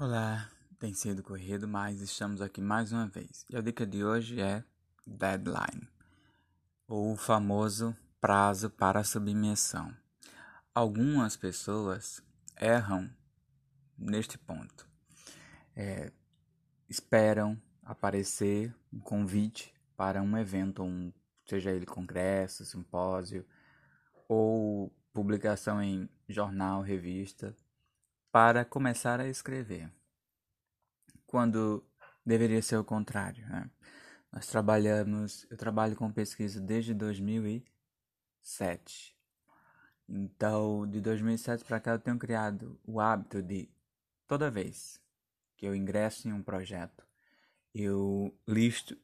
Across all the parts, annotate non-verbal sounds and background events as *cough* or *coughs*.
Olá, tem sido corrido, mas estamos aqui mais uma vez. E a dica de hoje é deadline, ou o famoso prazo para submissão. Algumas pessoas erram neste ponto. É, esperam aparecer um convite para um evento, um, seja ele congresso, simpósio ou publicação em jornal, revista para começar a escrever, quando deveria ser o contrário. Né? Nós trabalhamos, eu trabalho com pesquisa desde 2007. Então, de 2007 para cá, eu tenho criado o hábito de toda vez que eu ingresso em um projeto, eu listo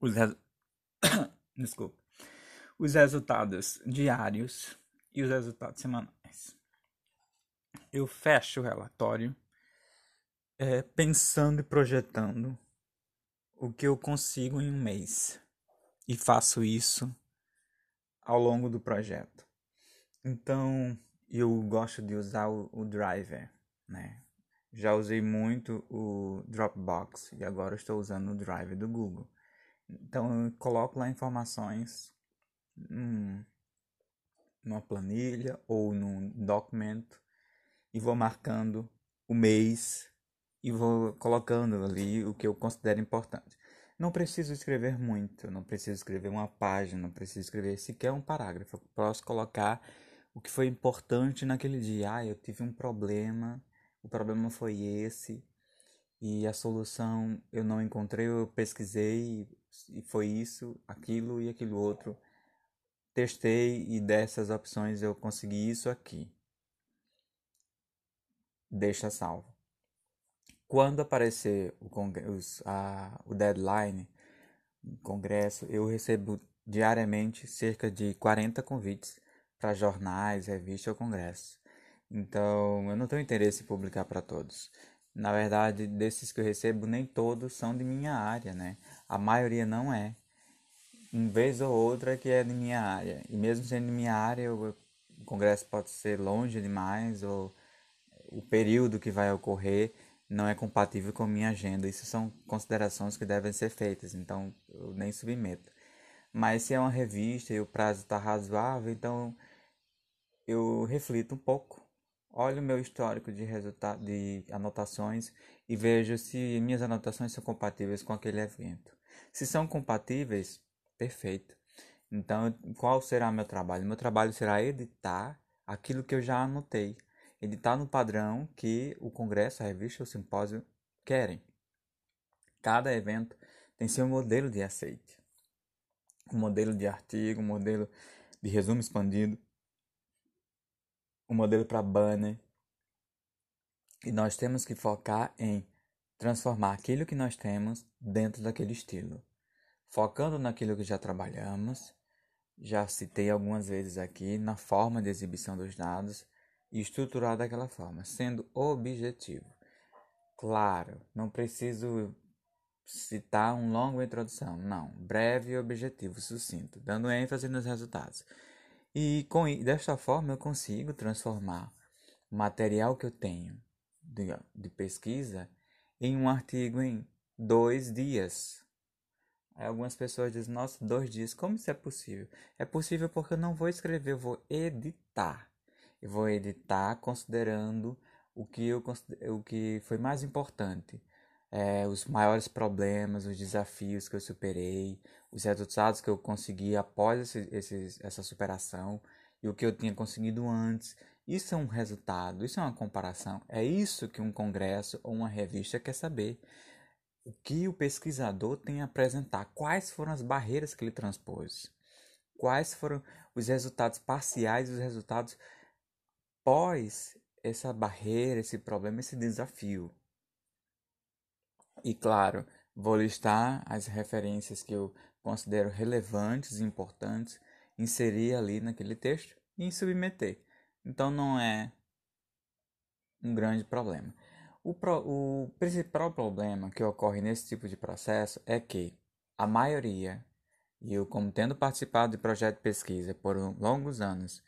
os, res... *coughs* Desculpa. os resultados diários e os resultados semanais eu fecho o relatório é, pensando e projetando o que eu consigo em um mês e faço isso ao longo do projeto. Então eu gosto de usar o, o Driver, né? Já usei muito o Dropbox e agora estou usando o Drive do Google. Então eu coloco lá informações hum, numa planilha ou num documento e vou marcando o mês e vou colocando ali o que eu considero importante. Não preciso escrever muito, não preciso escrever uma página, não preciso escrever sequer um parágrafo. Eu posso colocar o que foi importante naquele dia. Ah, eu tive um problema, o problema foi esse, e a solução eu não encontrei, eu pesquisei e foi isso, aquilo e aquilo outro. Testei e dessas opções eu consegui isso aqui deixa salvo. Quando aparecer o, os, a, o deadline, o congresso, eu recebo diariamente cerca de 40 convites para jornais, revistas ou congressos. Então, eu não tenho interesse em publicar para todos. Na verdade, desses que eu recebo, nem todos são de minha área, né? A maioria não é. Um vez ou outra que é de minha área. E mesmo sendo de minha área, o congresso pode ser longe demais ou o período que vai ocorrer não é compatível com minha agenda. Isso são considerações que devem ser feitas, então eu nem submeto. Mas se é uma revista e o prazo está razoável, então eu reflito um pouco, olho o meu histórico de de anotações e vejo se minhas anotações são compatíveis com aquele evento. Se são compatíveis, perfeito. Então, qual será meu trabalho? Meu trabalho será editar aquilo que eu já anotei ele está no padrão que o congresso, a revista, o simpósio querem. Cada evento tem seu modelo de aceite. Um modelo de artigo, um modelo de resumo expandido, um modelo para banner. E nós temos que focar em transformar aquilo que nós temos dentro daquele estilo. Focando naquilo que já trabalhamos, já citei algumas vezes aqui, na forma de exibição dos dados, e estruturar daquela forma, sendo objetivo. Claro, não preciso citar um longo introdução, não, breve e objetivo, sucinto, dando ênfase nos resultados. E com desta forma eu consigo transformar o material que eu tenho de, de pesquisa em um artigo em dois dias. Aí algumas pessoas dizem, nossa, dois dias, como isso é possível? É possível porque eu não vou escrever, eu vou editar. Eu vou editar considerando o que, eu, o que foi mais importante. É, os maiores problemas, os desafios que eu superei, os resultados que eu consegui após esse, esse, essa superação e o que eu tinha conseguido antes. Isso é um resultado, isso é uma comparação. É isso que um congresso ou uma revista quer saber. O que o pesquisador tem a apresentar, quais foram as barreiras que ele transpôs, quais foram os resultados parciais e os resultados após essa barreira, esse problema, esse desafio. E claro, vou listar as referências que eu considero relevantes e importantes, inserir ali naquele texto e submeter. Então não é um grande problema. O, pro, o principal problema que ocorre nesse tipo de processo é que a maioria, e eu como tendo participado de projeto de pesquisa por longos anos,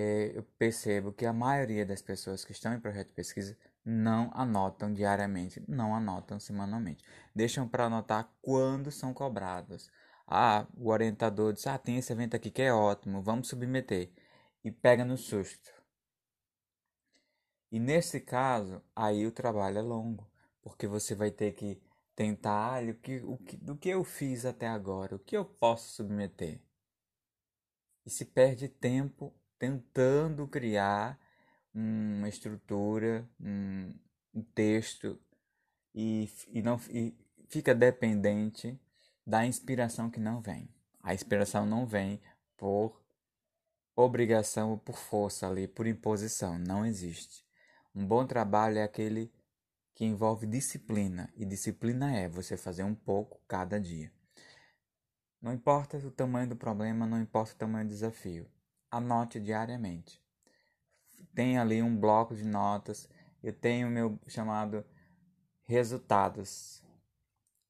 eu percebo que a maioria das pessoas que estão em projeto de pesquisa não anotam diariamente, não anotam semanalmente. Deixam para anotar quando são cobrados. Ah, o orientador diz: Ah, tem esse evento aqui que é ótimo, vamos submeter. E pega no susto. E nesse caso, aí o trabalho é longo, porque você vai ter que tentar o que, o que, do que eu fiz até agora, o que eu posso submeter. E se perde tempo tentando criar uma estrutura, um, um texto e, e, não, e fica dependente da inspiração que não vem. A inspiração não vem por obrigação ou por força ali, por imposição. Não existe. Um bom trabalho é aquele que envolve disciplina. E disciplina é você fazer um pouco cada dia. Não importa o tamanho do problema, não importa o tamanho do desafio. Anote diariamente tem ali um bloco de notas, eu tenho o meu chamado resultados.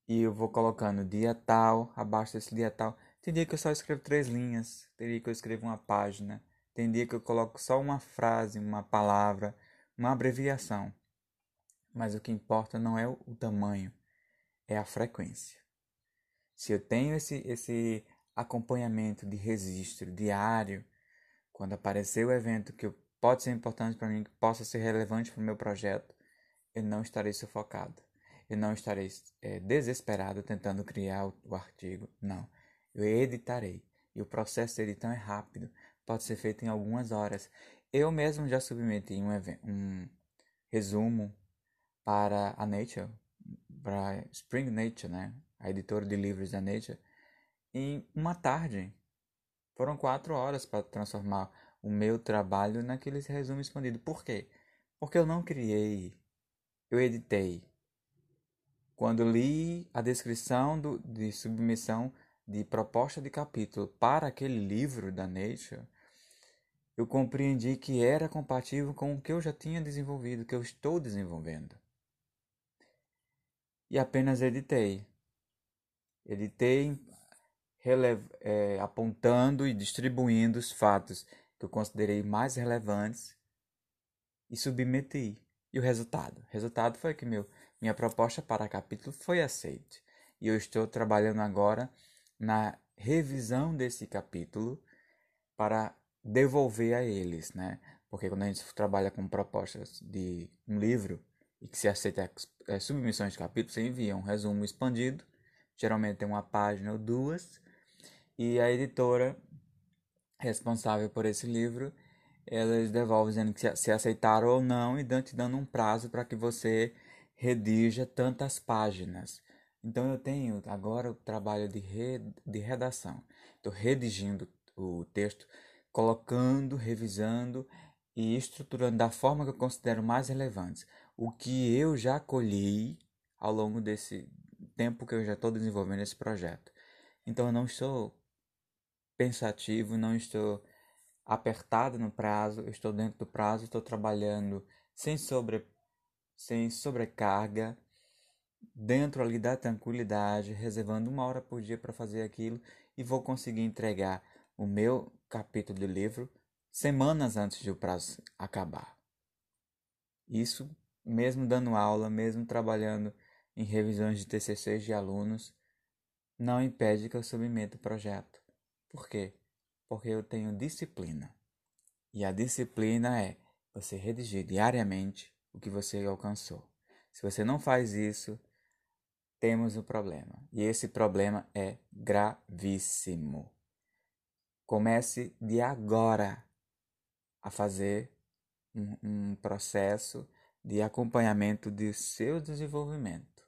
E eu vou colocando dia tal, abaixo desse dia tal. Tem dia que eu só escrevo três linhas, tem dia que eu escrevo uma página, tem dia que eu coloco só uma frase, uma palavra, uma abreviação. Mas o que importa não é o tamanho, é a frequência. Se eu tenho esse, esse acompanhamento de registro diário, quando aparecer o evento que pode ser importante para mim, que possa ser relevante para o meu projeto, eu não estarei sufocado. Eu não estarei é, desesperado tentando criar o, o artigo. Não. Eu editarei. E o processo de edição é rápido. Pode ser feito em algumas horas. Eu mesmo já submeti um, um resumo para a Nature, para Spring Nature, né? a editora de livros da Nature, em uma tarde. Foram quatro horas para transformar o meu trabalho naquele resumo expandido. Por quê? Porque eu não criei, eu editei. Quando li a descrição do, de submissão de proposta de capítulo para aquele livro da Nature, eu compreendi que era compatível com o que eu já tinha desenvolvido, que eu estou desenvolvendo. E apenas editei. Editei é, apontando e distribuindo os fatos que eu considerei mais relevantes e submeti. E o resultado? O resultado foi que meu, minha proposta para capítulo foi aceita. E eu estou trabalhando agora na revisão desse capítulo para devolver a eles, né? Porque quando a gente trabalha com propostas de um livro e que se aceita submissões de capítulo, você envia um resumo expandido, geralmente tem uma página ou duas, e a editora responsável por esse livro, elas devolvem dizendo que se aceitaram ou não e te dando um prazo para que você redija tantas páginas. Então eu tenho agora o trabalho de, re, de redação. Estou redigindo o texto, colocando, revisando e estruturando da forma que eu considero mais relevante. O que eu já colhi ao longo desse tempo que eu já estou desenvolvendo esse projeto. Então eu não estou pensativo, não estou apertado no prazo, estou dentro do prazo, estou trabalhando sem, sobre, sem sobrecarga, dentro ali da tranquilidade, reservando uma hora por dia para fazer aquilo e vou conseguir entregar o meu capítulo de livro semanas antes de o prazo acabar. Isso mesmo dando aula, mesmo trabalhando em revisões de TCCs de alunos, não impede que eu submeta o projeto. Por quê? Porque eu tenho disciplina. E a disciplina é você redigir diariamente o que você alcançou. Se você não faz isso, temos um problema. E esse problema é gravíssimo. Comece de agora a fazer um, um processo de acompanhamento de seu desenvolvimento.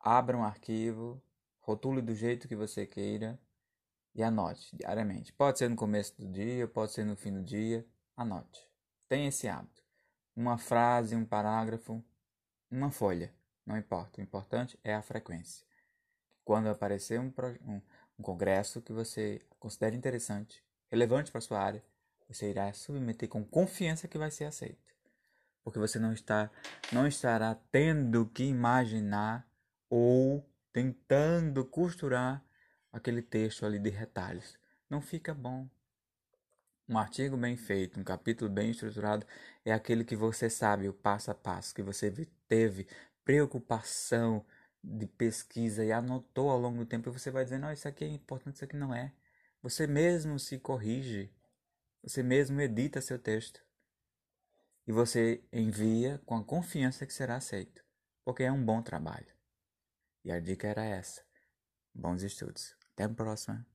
Abra um arquivo, rotule do jeito que você queira e anote diariamente. Pode ser no começo do dia, pode ser no fim do dia. Anote. Tenha esse hábito. Uma frase, um parágrafo, uma folha. Não importa. O importante é a frequência. Quando aparecer um, um, um congresso que você considere interessante, relevante para sua área, você irá submeter com confiança que vai ser aceito. Porque você não está não estará tendo que imaginar ou tentando costurar aquele texto ali de retalhos. Não fica bom. Um artigo bem feito, um capítulo bem estruturado é aquele que você sabe o passo a passo, que você teve preocupação de pesquisa e anotou ao longo do tempo e você vai dizendo, não, isso aqui é importante, isso aqui não é. Você mesmo se corrige, você mesmo edita seu texto e você envia com a confiança que será aceito, porque é um bom trabalho. E a dica era essa. Bons estudos. Até a próxima.